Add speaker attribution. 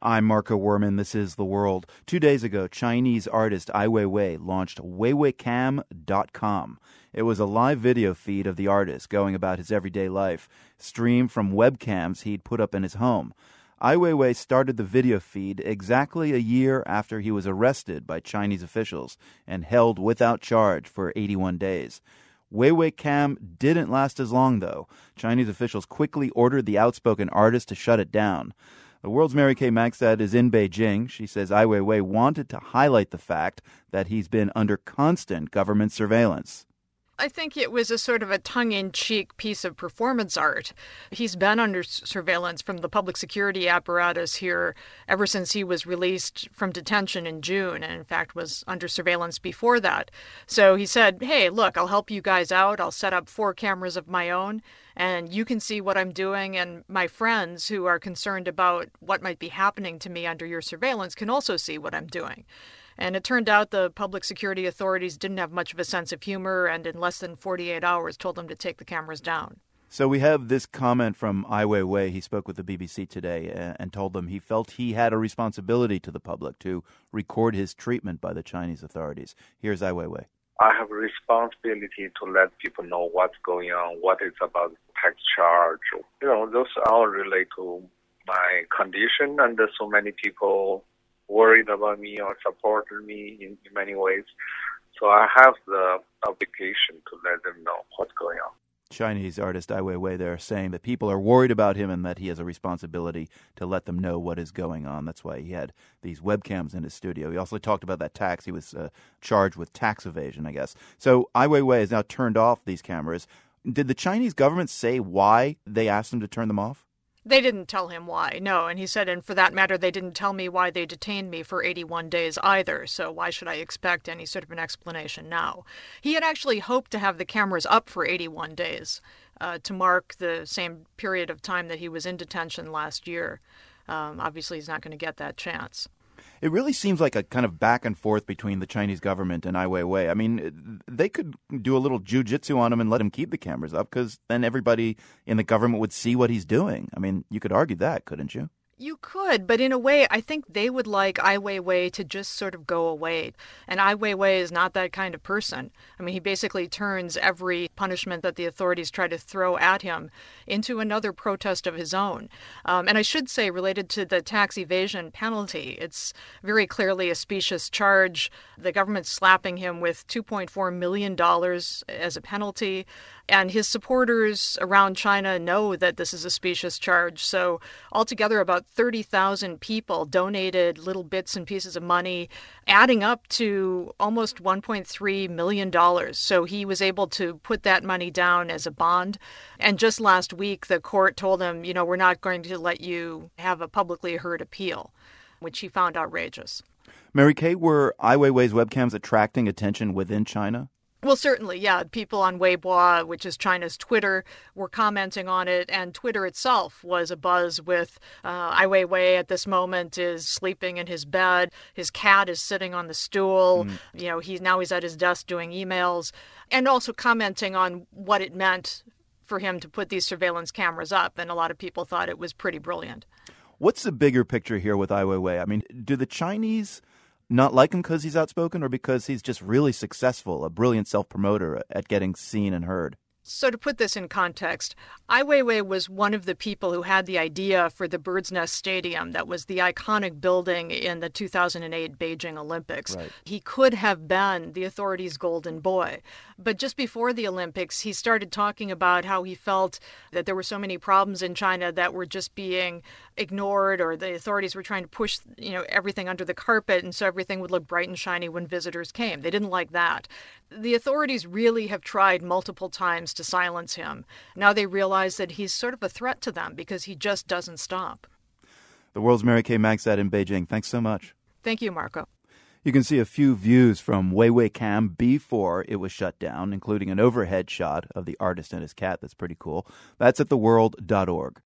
Speaker 1: I'm Marco Werman. This is The World. Two days ago, Chinese artist Ai Weiwei launched WeiWeiCam.com. It was a live video feed of the artist going about his everyday life, streamed from webcams he'd put up in his home. Ai Weiwei started the video feed exactly a year after he was arrested by Chinese officials and held without charge for 81 days. Weiwei Cam didn't last as long, though. Chinese officials quickly ordered the outspoken artist to shut it down. The world's Mary Kay Magistad is in Beijing. She says Ai Weiwei wanted to highlight the fact that he's been under constant government surveillance.
Speaker 2: I think it was a sort of a tongue in cheek piece of performance art. He's been under surveillance from the public security apparatus here ever since he was released from detention in June, and in fact was under surveillance before that. So he said, Hey, look, I'll help you guys out. I'll set up four cameras of my own, and you can see what I'm doing. And my friends who are concerned about what might be happening to me under your surveillance can also see what I'm doing. And it turned out the public security authorities didn't have much of a sense of humor and in less than 48 hours told them to take the cameras down.
Speaker 1: So we have this comment from Ai Weiwei. He spoke with the BBC today and told them he felt he had a responsibility to the public to record his treatment by the Chinese authorities. Here's Ai Weiwei.
Speaker 3: I have a responsibility to let people know what's going on, what is about tax charge. You know, those all relate to my condition, and so many people worried about me or supported me in, in many ways. So I have the obligation to let them know what's going on.
Speaker 1: Chinese artist Ai Weiwei there saying that people are worried about him and that he has a responsibility to let them know what is going on. That's why he had these webcams in his studio. He also talked about that tax. He was uh, charged with tax evasion, I guess. So Ai Weiwei has now turned off these cameras. Did the Chinese government say why they asked him to turn them off?
Speaker 2: They didn't tell him why, no. And he said, and for that matter, they didn't tell me why they detained me for 81 days either, so why should I expect any sort of an explanation now? He had actually hoped to have the cameras up for 81 days uh, to mark the same period of time that he was in detention last year. Um, obviously, he's not going to get that chance
Speaker 1: it really seems like a kind of back and forth between the Chinese government and Ai Weiwei. I mean, they could do a little jujitsu on him and let him keep the cameras up because then everybody in the government would see what he's doing. I mean, you could argue that, couldn't you?
Speaker 2: You could, but in a way, I think they would like Ai Weiwei to just sort of go away. And Ai Weiwei is not that kind of person. I mean, he basically turns every punishment that the authorities try to throw at him into another protest of his own. Um, and I should say, related to the tax evasion penalty, it's very clearly a specious charge. The government slapping him with $2.4 million as a penalty. And his supporters around China know that this is a specious charge. So, altogether, about 30,000 people donated little bits and pieces of money, adding up to almost $1.3 million. So, he was able to put that money down as a bond. And just last week, the court told him, you know, we're not going to let you have a publicly heard appeal, which he found outrageous.
Speaker 1: Mary Kay, were Ai Weiwei's webcams attracting attention within China?
Speaker 2: Well, certainly, yeah. People on Weibo, which is China's Twitter, were commenting on it, and Twitter itself was abuzz with uh, Ai Weiwei at this moment is sleeping in his bed. His cat is sitting on the stool. Mm. You know, he's now he's at his desk doing emails, and also commenting on what it meant for him to put these surveillance cameras up. And a lot of people thought it was pretty brilliant.
Speaker 1: What's the bigger picture here with Ai Weiwei? I mean, do the Chinese not like him because he's outspoken or because he's just really successful, a brilliant self promoter at getting seen and heard?
Speaker 2: So, to put this in context, Ai Weiwei was one of the people who had the idea for the Bird's Nest Stadium that was the iconic building in the 2008 Beijing Olympics. Right. He could have been the authorities' golden boy. But just before the Olympics, he started talking about how he felt that there were so many problems in China that were just being ignored or the authorities were trying to push, you know, everything under the carpet and so everything would look bright and shiny when visitors came. They didn't like that. The authorities really have tried multiple times to silence him. Now they realize that he's sort of a threat to them because he just doesn't stop.
Speaker 1: The world's Mary Kay Magistad in Beijing. Thanks so much.
Speaker 2: Thank you, Marco.
Speaker 1: You can see a few views from Weiwei Cam before it was shut down, including an overhead shot of the artist and his cat. That's pretty cool. That's at theworld.org.